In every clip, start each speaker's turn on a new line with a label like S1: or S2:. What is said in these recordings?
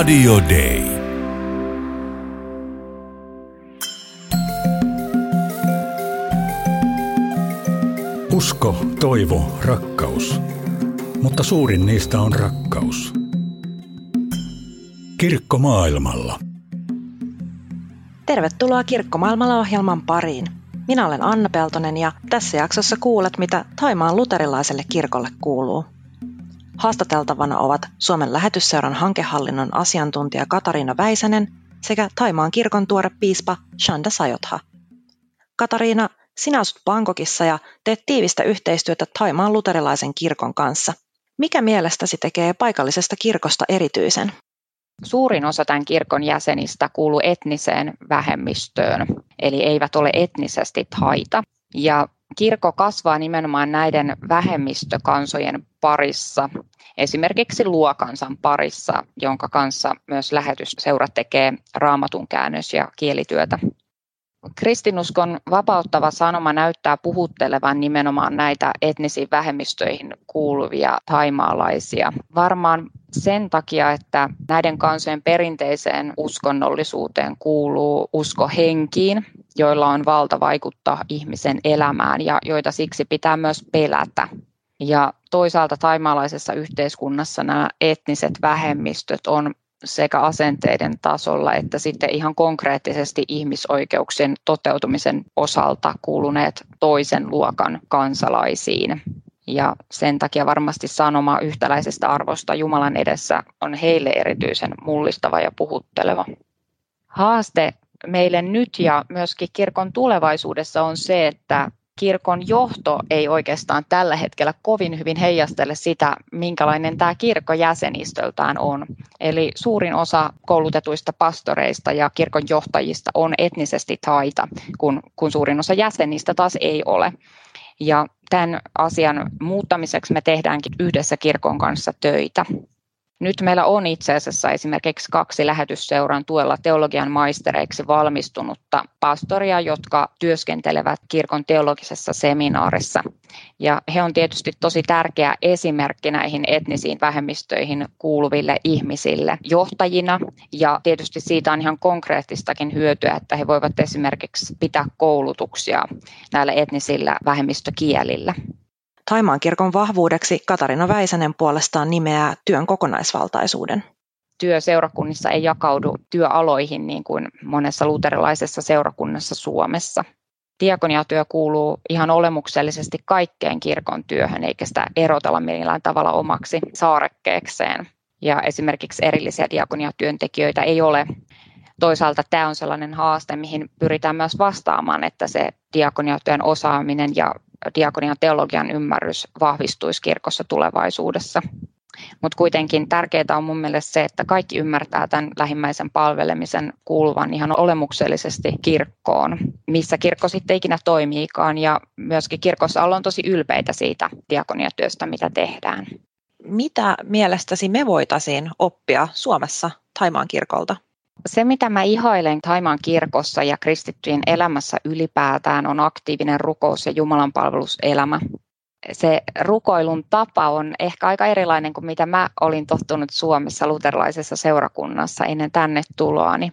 S1: Radio Day.
S2: Usko, toivo, rakkaus. Mutta suurin niistä on rakkaus. Kirkko maailmalla.
S3: Tervetuloa Kirkkomaailmalla ohjelman pariin. Minä olen Anna Peltonen ja tässä jaksossa kuulet, mitä Taimaan luterilaiselle kirkolle kuuluu. Haastateltavana ovat Suomen lähetysseuran hankehallinnon asiantuntija Katariina Väisänen sekä Taimaan kirkon tuore piispa Shanda Sajotha. Katariina, sinä asut Bangkokissa ja teet tiivistä yhteistyötä Taimaan luterilaisen kirkon kanssa. Mikä mielestäsi tekee paikallisesta kirkosta erityisen?
S4: Suurin osa tämän kirkon jäsenistä kuuluu etniseen vähemmistöön, eli eivät ole etnisesti taita. Ja kirkko kasvaa nimenomaan näiden vähemmistökansojen parissa, esimerkiksi luokansan parissa, jonka kanssa myös lähetysseura tekee raamatun käännös- ja kielityötä. Kristinuskon vapauttava sanoma näyttää puhuttelevan nimenomaan näitä etnisiin vähemmistöihin kuuluvia taimaalaisia. Varmaan sen takia, että näiden kansojen perinteiseen uskonnollisuuteen kuuluu usko henkiin, joilla on valta vaikuttaa ihmisen elämään ja joita siksi pitää myös pelätä. Ja toisaalta taimaalaisessa yhteiskunnassa nämä etniset vähemmistöt on sekä asenteiden tasolla että sitten ihan konkreettisesti ihmisoikeuksien toteutumisen osalta kuuluneet toisen luokan kansalaisiin. Ja sen takia varmasti sanoma yhtäläisestä arvosta Jumalan edessä on heille erityisen mullistava ja puhutteleva. Haaste meille nyt ja myöskin kirkon tulevaisuudessa on se, että kirkon johto ei oikeastaan tällä hetkellä kovin hyvin heijastele sitä, minkälainen tämä kirkko jäsenistöltään on. Eli suurin osa koulutetuista pastoreista ja kirkon johtajista on etnisesti taita, kun, kun suurin osa jäsenistä taas ei ole. Ja tämän asian muuttamiseksi me tehdäänkin yhdessä kirkon kanssa töitä. Nyt meillä on itse asiassa esimerkiksi kaksi lähetysseuran tuella teologian maistereiksi valmistunutta pastoria, jotka työskentelevät kirkon teologisessa seminaarissa. Ja he on tietysti tosi tärkeä esimerkki näihin etnisiin vähemmistöihin kuuluville ihmisille johtajina. Ja tietysti siitä on ihan konkreettistakin hyötyä, että he voivat esimerkiksi pitää koulutuksia näillä etnisillä vähemmistökielillä.
S3: Taimaan kirkon vahvuudeksi Katarina Väisänen puolestaan nimeää työn kokonaisvaltaisuuden.
S4: Työ seurakunnissa ei jakaudu työaloihin niin kuin monessa luterilaisessa seurakunnassa Suomessa. Diakoniatyö kuuluu ihan olemuksellisesti kaikkeen kirkon työhön, eikä sitä erotella millään tavalla omaksi saarekkeekseen. Ja esimerkiksi erillisiä diakoniatyöntekijöitä ei ole. Toisaalta tämä on sellainen haaste, mihin pyritään myös vastaamaan, että se diakoniatyön osaaminen ja diakonian teologian ymmärrys vahvistuisi kirkossa tulevaisuudessa. Mutta kuitenkin tärkeää on mun mielestä se, että kaikki ymmärtää tämän lähimmäisen palvelemisen kuuluvan ihan olemuksellisesti kirkkoon, missä kirkko sitten ikinä toimiikaan. Ja myöskin kirkossa ollaan tosi ylpeitä siitä diakoniatyöstä, mitä tehdään.
S3: Mitä mielestäsi me voitaisiin oppia Suomessa Taimaan kirkolta?
S4: Se, mitä mä ihailen Taimaan kirkossa ja kristittyjen elämässä ylipäätään, on aktiivinen rukous ja Jumalan palveluselämä. Se rukoilun tapa on ehkä aika erilainen kuin mitä mä olin tottunut Suomessa luterilaisessa seurakunnassa ennen tänne tuloani.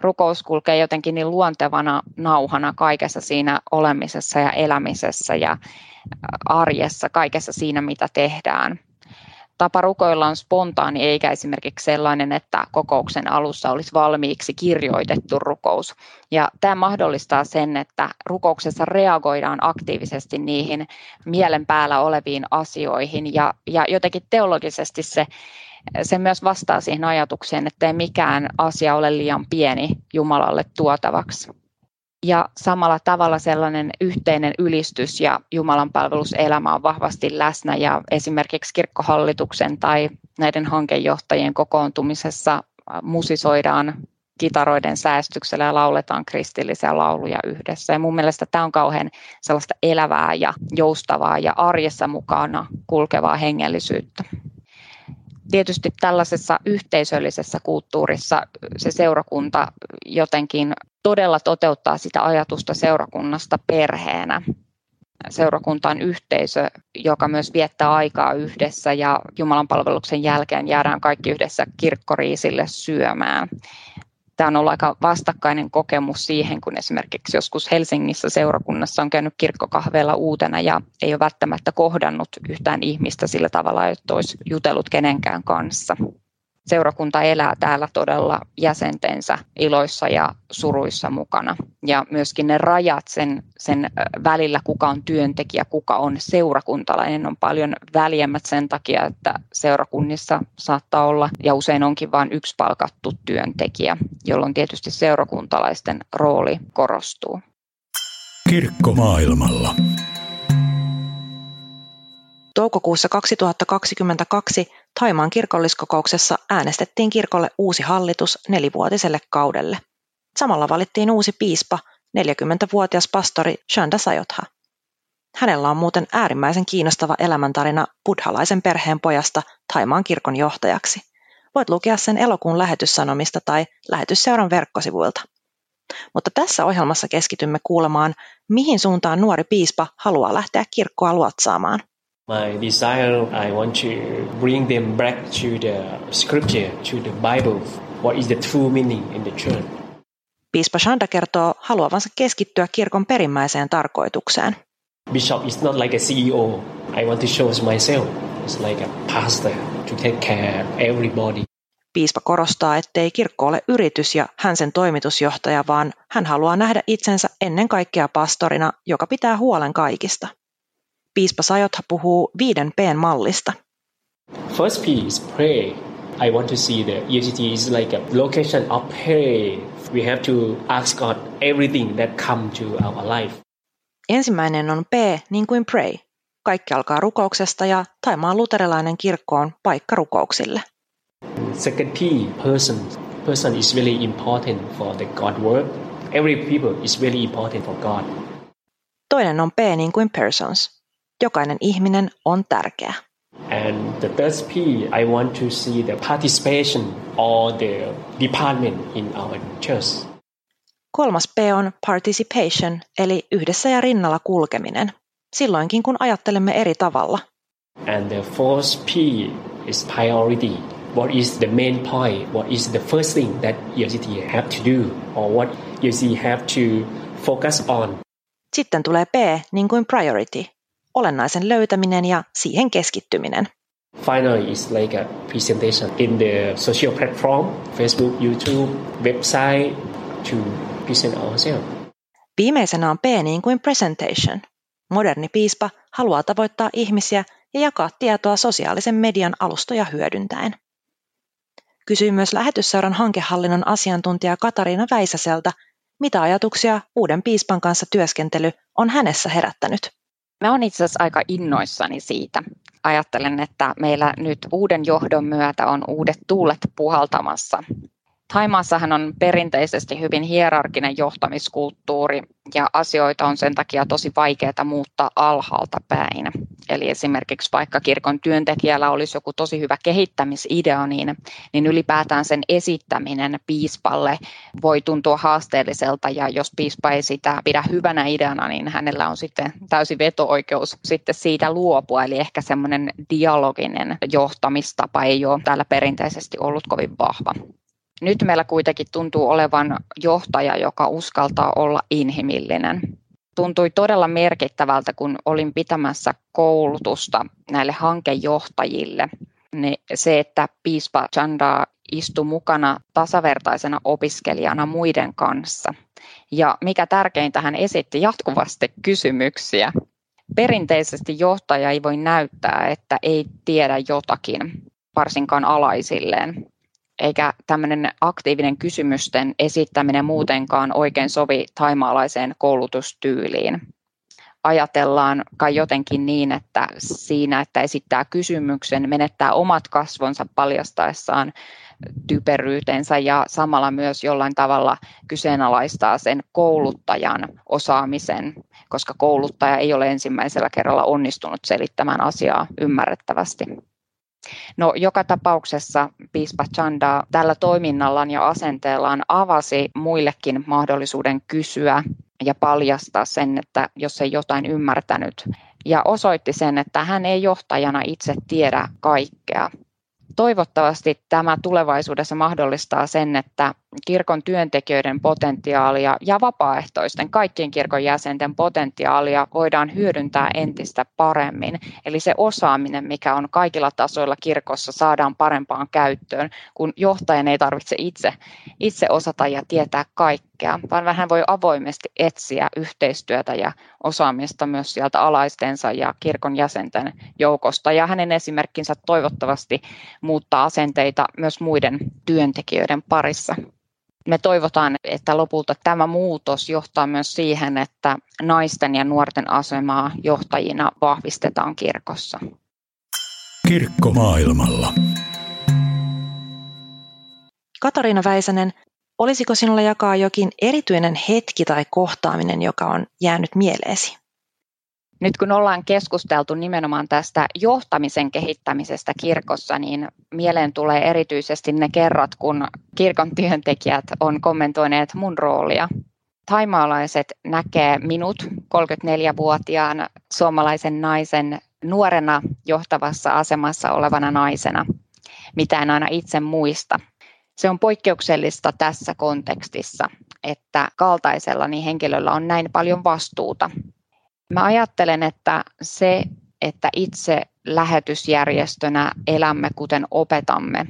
S4: Rukous kulkee jotenkin niin luontevana nauhana kaikessa siinä olemisessa ja elämisessä ja arjessa, kaikessa siinä mitä tehdään tapa rukoilla on spontaani eikä esimerkiksi sellainen, että kokouksen alussa olisi valmiiksi kirjoitettu rukous. Ja tämä mahdollistaa sen, että rukouksessa reagoidaan aktiivisesti niihin mielen päällä oleviin asioihin ja, ja jotenkin teologisesti se se myös vastaa siihen ajatukseen, että ei mikään asia ole liian pieni Jumalalle tuotavaksi ja samalla tavalla sellainen yhteinen ylistys ja Jumalan palveluselämä on vahvasti läsnä ja esimerkiksi kirkkohallituksen tai näiden hankejohtajien kokoontumisessa musisoidaan kitaroiden säästyksellä ja lauletaan kristillisiä lauluja yhdessä. Ja mun mielestä tämä on kauhean sellaista elävää ja joustavaa ja arjessa mukana kulkevaa hengellisyyttä tietysti tällaisessa yhteisöllisessä kulttuurissa se seurakunta jotenkin todella toteuttaa sitä ajatusta seurakunnasta perheenä. Seurakunta on yhteisö, joka myös viettää aikaa yhdessä ja Jumalan palveluksen jälkeen jäädään kaikki yhdessä kirkkoriisille syömään. Tämä on ollut aika vastakkainen kokemus siihen, kun esimerkiksi joskus Helsingissä seurakunnassa on käynyt kirkkokahveella uutena ja ei ole välttämättä kohdannut yhtään ihmistä sillä tavalla, että olisi jutellut kenenkään kanssa seurakunta elää täällä todella jäsentensä iloissa ja suruissa mukana. Ja myöskin ne rajat sen, sen välillä, kuka on työntekijä, kuka on seurakuntalainen, on paljon väljemmät sen takia, että seurakunnissa saattaa olla, ja usein onkin vain yksi palkattu työntekijä, jolloin tietysti seurakuntalaisten rooli korostuu.
S2: Kirkko maailmalla.
S3: Toukokuussa 2022 Taimaan kirkolliskokouksessa äänestettiin kirkolle uusi hallitus nelivuotiselle kaudelle. Samalla valittiin uusi piispa, 40-vuotias pastori Shanda Sayotha. Hänellä on muuten äärimmäisen kiinnostava elämäntarina buddhalaisen perheen pojasta Taimaan kirkon johtajaksi. Voit lukea sen elokuun lähetyssanomista tai lähetysseuran verkkosivuilta. Mutta tässä ohjelmassa keskitymme kuulemaan, mihin suuntaan nuori piispa haluaa lähteä kirkkoa luotsaamaan –
S1: My desire, I want to bring them back to the scripture, to the Bible. What is the true meaning in the church?
S3: Piispa Shanda kertoo haluavansa keskittyä kirkon perimmäiseen tarkoitukseen.
S1: Bishop is not like a CEO. I want to show myself. It's like a pastor to take care of everybody.
S3: Piispa korostaa, ettei kirkko ole yritys ja hän sen toimitusjohtaja, vaan hän haluaa nähdä itsensä ennen kaikkea pastorina, joka pitää huolen kaikista. Piispa Sajotha puhuu viiden P-mallista.
S1: First P is pray. I want to see the ECT is like a location of prayer. We have to ask God everything that come to our life.
S3: Ensimmäinen on P niin kuin pray. Kaikki alkaa rukouksesta ja Taimaan luterilainen kirkko on paikka rukouksille.
S1: Second P, person. Person is very important for the God work. Every people is very important for God.
S3: Toinen on P niin kuin persons. Jokainen ihminen on tärkeä.
S1: And the third P, I want to see the participation or the department in our church.
S3: Kolmas P on participation, eli yhdessä ja rinnalla kulkeminen, silloinkin kun ajattelemme eri tavalla.
S1: And the fourth P is priority. What is the main point? What is the first thing that ELCT have to do? Or what ELCT have to focus on?
S3: Sitten tulee P niin kuin priority, olennaisen löytäminen ja siihen keskittyminen.
S1: Finally, is like a presentation in the social platform, Facebook, YouTube, website to present ourselves.
S3: Viimeisenä on P niin kuin presentation. Moderni piispa haluaa tavoittaa ihmisiä ja jakaa tietoa sosiaalisen median alustoja hyödyntäen. Kysyin myös lähetysseuran hankehallinnon asiantuntija Katariina Väisäseltä, mitä ajatuksia uuden piispan kanssa työskentely on hänessä herättänyt.
S4: Mä olen itse asiassa aika innoissani siitä. Ajattelen, että meillä nyt uuden johdon myötä on uudet tuulet puhaltamassa Taimaassahan on perinteisesti hyvin hierarkinen johtamiskulttuuri ja asioita on sen takia tosi vaikeaa muuttaa alhaalta päin. Eli esimerkiksi vaikka kirkon työntekijällä olisi joku tosi hyvä kehittämisidea, niin, niin ylipäätään sen esittäminen piispalle voi tuntua haasteelliselta ja jos piispa ei sitä pidä hyvänä ideana, niin hänellä on sitten täysi veto-oikeus sitten siitä luopua. Eli ehkä semmoinen dialoginen johtamistapa ei ole täällä perinteisesti ollut kovin vahva. Nyt meillä kuitenkin tuntuu olevan johtaja, joka uskaltaa olla inhimillinen. Tuntui todella merkittävältä, kun olin pitämässä koulutusta näille hankejohtajille. Niin se, että piispa Chanda istui mukana tasavertaisena opiskelijana muiden kanssa. Ja mikä tärkeintä, hän esitti jatkuvasti kysymyksiä. Perinteisesti johtaja ei voi näyttää, että ei tiedä jotakin, varsinkaan alaisilleen eikä tämmöinen aktiivinen kysymysten esittäminen muutenkaan oikein sovi taimaalaiseen koulutustyyliin. Ajatellaan kai jotenkin niin, että siinä, että esittää kysymyksen, menettää omat kasvonsa paljastaessaan typeryytensä ja samalla myös jollain tavalla kyseenalaistaa sen kouluttajan osaamisen, koska kouluttaja ei ole ensimmäisellä kerralla onnistunut selittämään asiaa ymmärrettävästi. No joka tapauksessa piispa Chanda tällä toiminnallaan ja asenteellaan avasi muillekin mahdollisuuden kysyä ja paljastaa sen, että jos ei jotain ymmärtänyt. Ja osoitti sen, että hän ei johtajana itse tiedä kaikkea. Toivottavasti tämä tulevaisuudessa mahdollistaa sen, että kirkon työntekijöiden potentiaalia ja vapaaehtoisten kaikkien kirkon jäsenten potentiaalia voidaan hyödyntää entistä paremmin. Eli se osaaminen, mikä on kaikilla tasoilla kirkossa, saadaan parempaan käyttöön, kun johtajan ei tarvitse itse, itse osata ja tietää kaikkea, vaan vähän voi avoimesti etsiä yhteistyötä ja osaamista myös sieltä alaistensa ja kirkon jäsenten joukosta. Ja hänen esimerkkinsä toivottavasti muuttaa asenteita myös muiden työntekijöiden parissa me toivotaan, että lopulta tämä muutos johtaa myös siihen, että naisten ja nuorten asemaa johtajina vahvistetaan kirkossa.
S2: Kirkko maailmalla.
S3: Katariina Väisänen, olisiko sinulla jakaa jokin erityinen hetki tai kohtaaminen, joka on jäänyt mieleesi?
S4: Nyt kun ollaan keskusteltu nimenomaan tästä johtamisen kehittämisestä kirkossa, niin mieleen tulee erityisesti ne kerrat, kun kirkon työntekijät on kommentoineet mun roolia. Taimaalaiset näkee minut 34-vuotiaan suomalaisen naisen nuorena johtavassa asemassa olevana naisena, mitä en aina itse muista. Se on poikkeuksellista tässä kontekstissa, että kaltaisellani henkilöllä on näin paljon vastuuta Mä ajattelen, että se, että itse lähetysjärjestönä elämme kuten opetamme,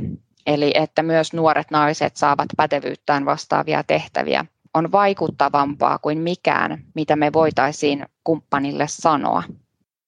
S4: eli että myös nuoret naiset saavat pätevyyttään vastaavia tehtäviä, on vaikuttavampaa kuin mikään, mitä me voitaisiin kumppanille sanoa.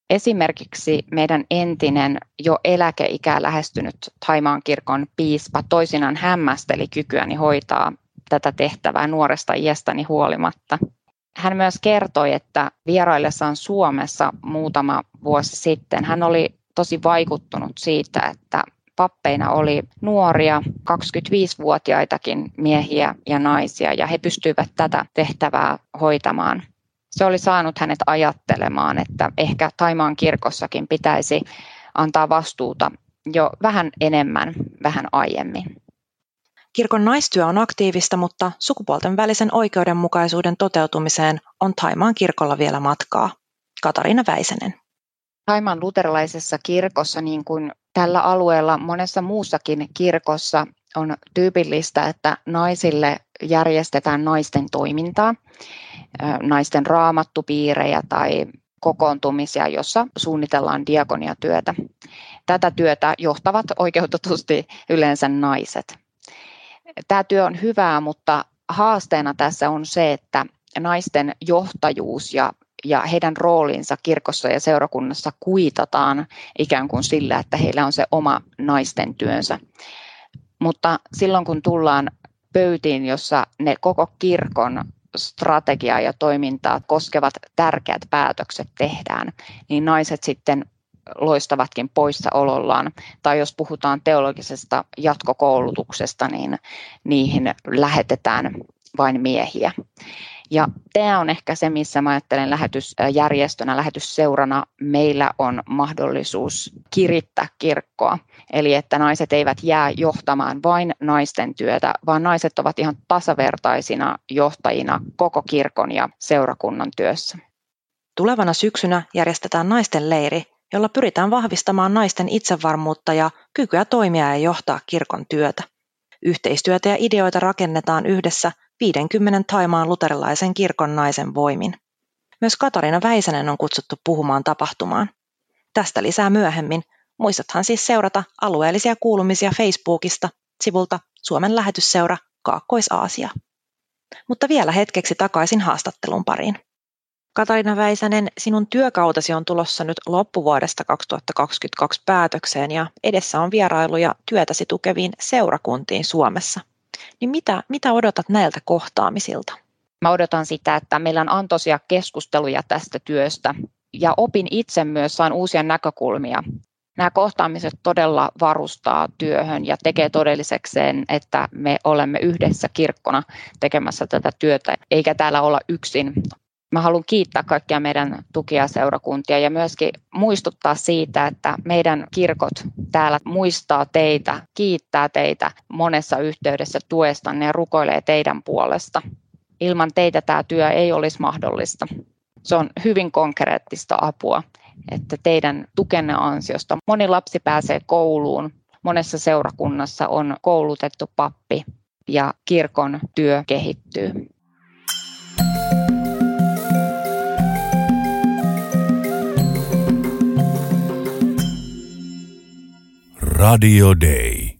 S4: Esimerkiksi meidän entinen jo eläkeikää lähestynyt Taimaan kirkon piispa toisinaan hämmästeli kykyäni hoitaa tätä tehtävää nuoresta iästäni huolimatta – hän myös kertoi, että vieraillessaan Suomessa muutama vuosi sitten hän oli tosi vaikuttunut siitä, että pappeina oli nuoria, 25-vuotiaitakin miehiä ja naisia, ja he pystyivät tätä tehtävää hoitamaan. Se oli saanut hänet ajattelemaan, että ehkä Taimaan kirkossakin pitäisi antaa vastuuta jo vähän enemmän, vähän aiemmin.
S3: Kirkon naistyö on aktiivista, mutta sukupuolten välisen oikeudenmukaisuuden toteutumiseen on Taimaan kirkolla vielä matkaa. Katariina Väisänen.
S4: Taimaan luterilaisessa kirkossa, niin kuin tällä alueella monessa muussakin kirkossa, on tyypillistä, että naisille järjestetään naisten toimintaa, naisten raamattupiirejä tai kokoontumisia, jossa suunnitellaan diakoniatyötä. Tätä työtä johtavat oikeutetusti yleensä naiset tämä työ on hyvää, mutta haasteena tässä on se, että naisten johtajuus ja, ja heidän roolinsa kirkossa ja seurakunnassa kuitataan ikään kuin sillä, että heillä on se oma naisten työnsä. Mutta silloin kun tullaan pöytiin, jossa ne koko kirkon strategiaa ja toimintaa koskevat tärkeät päätökset tehdään, niin naiset sitten loistavatkin poissaolollaan. Tai jos puhutaan teologisesta jatkokoulutuksesta, niin niihin lähetetään vain miehiä. Ja tämä on ehkä se, missä mä ajattelen lähetysjärjestönä, lähetysseurana meillä on mahdollisuus kirittää kirkkoa. Eli että naiset eivät jää johtamaan vain naisten työtä, vaan naiset ovat ihan tasavertaisina johtajina koko kirkon ja seurakunnan työssä.
S3: Tulevana syksynä järjestetään naisten leiri, jolla pyritään vahvistamaan naisten itsevarmuutta ja kykyä toimia ja johtaa kirkon työtä. Yhteistyötä ja ideoita rakennetaan yhdessä 50 Taimaan luterilaisen kirkon naisen voimin. Myös Katarina Väisänen on kutsuttu puhumaan tapahtumaan. Tästä lisää myöhemmin. Muistathan siis seurata alueellisia kuulumisia Facebookista sivulta Suomen lähetysseura Kaakkois-Aasia. Mutta vielä hetkeksi takaisin haastattelun pariin. Katarina Väisänen, sinun työkautesi on tulossa nyt loppuvuodesta 2022 päätökseen ja edessä on vierailuja työtäsi tukeviin seurakuntiin Suomessa. Niin mitä, mitä odotat näiltä kohtaamisilta?
S4: Mä odotan sitä, että meillä on antoisia keskusteluja tästä työstä ja opin itse myös, saan uusia näkökulmia. Nämä kohtaamiset todella varustaa työhön ja tekee todellisekseen, että me olemme yhdessä kirkkona tekemässä tätä työtä, eikä täällä olla yksin Mä haluan kiittää kaikkia meidän tukijaseurakuntia ja myöskin muistuttaa siitä, että meidän kirkot täällä muistaa teitä, kiittää teitä monessa yhteydessä tuestanne ja rukoilee teidän puolesta. Ilman teitä tämä työ ei olisi mahdollista. Se on hyvin konkreettista apua, että teidän tukenne ansiosta moni lapsi pääsee kouluun. Monessa seurakunnassa on koulutettu pappi ja kirkon työ kehittyy.
S2: Radio Day.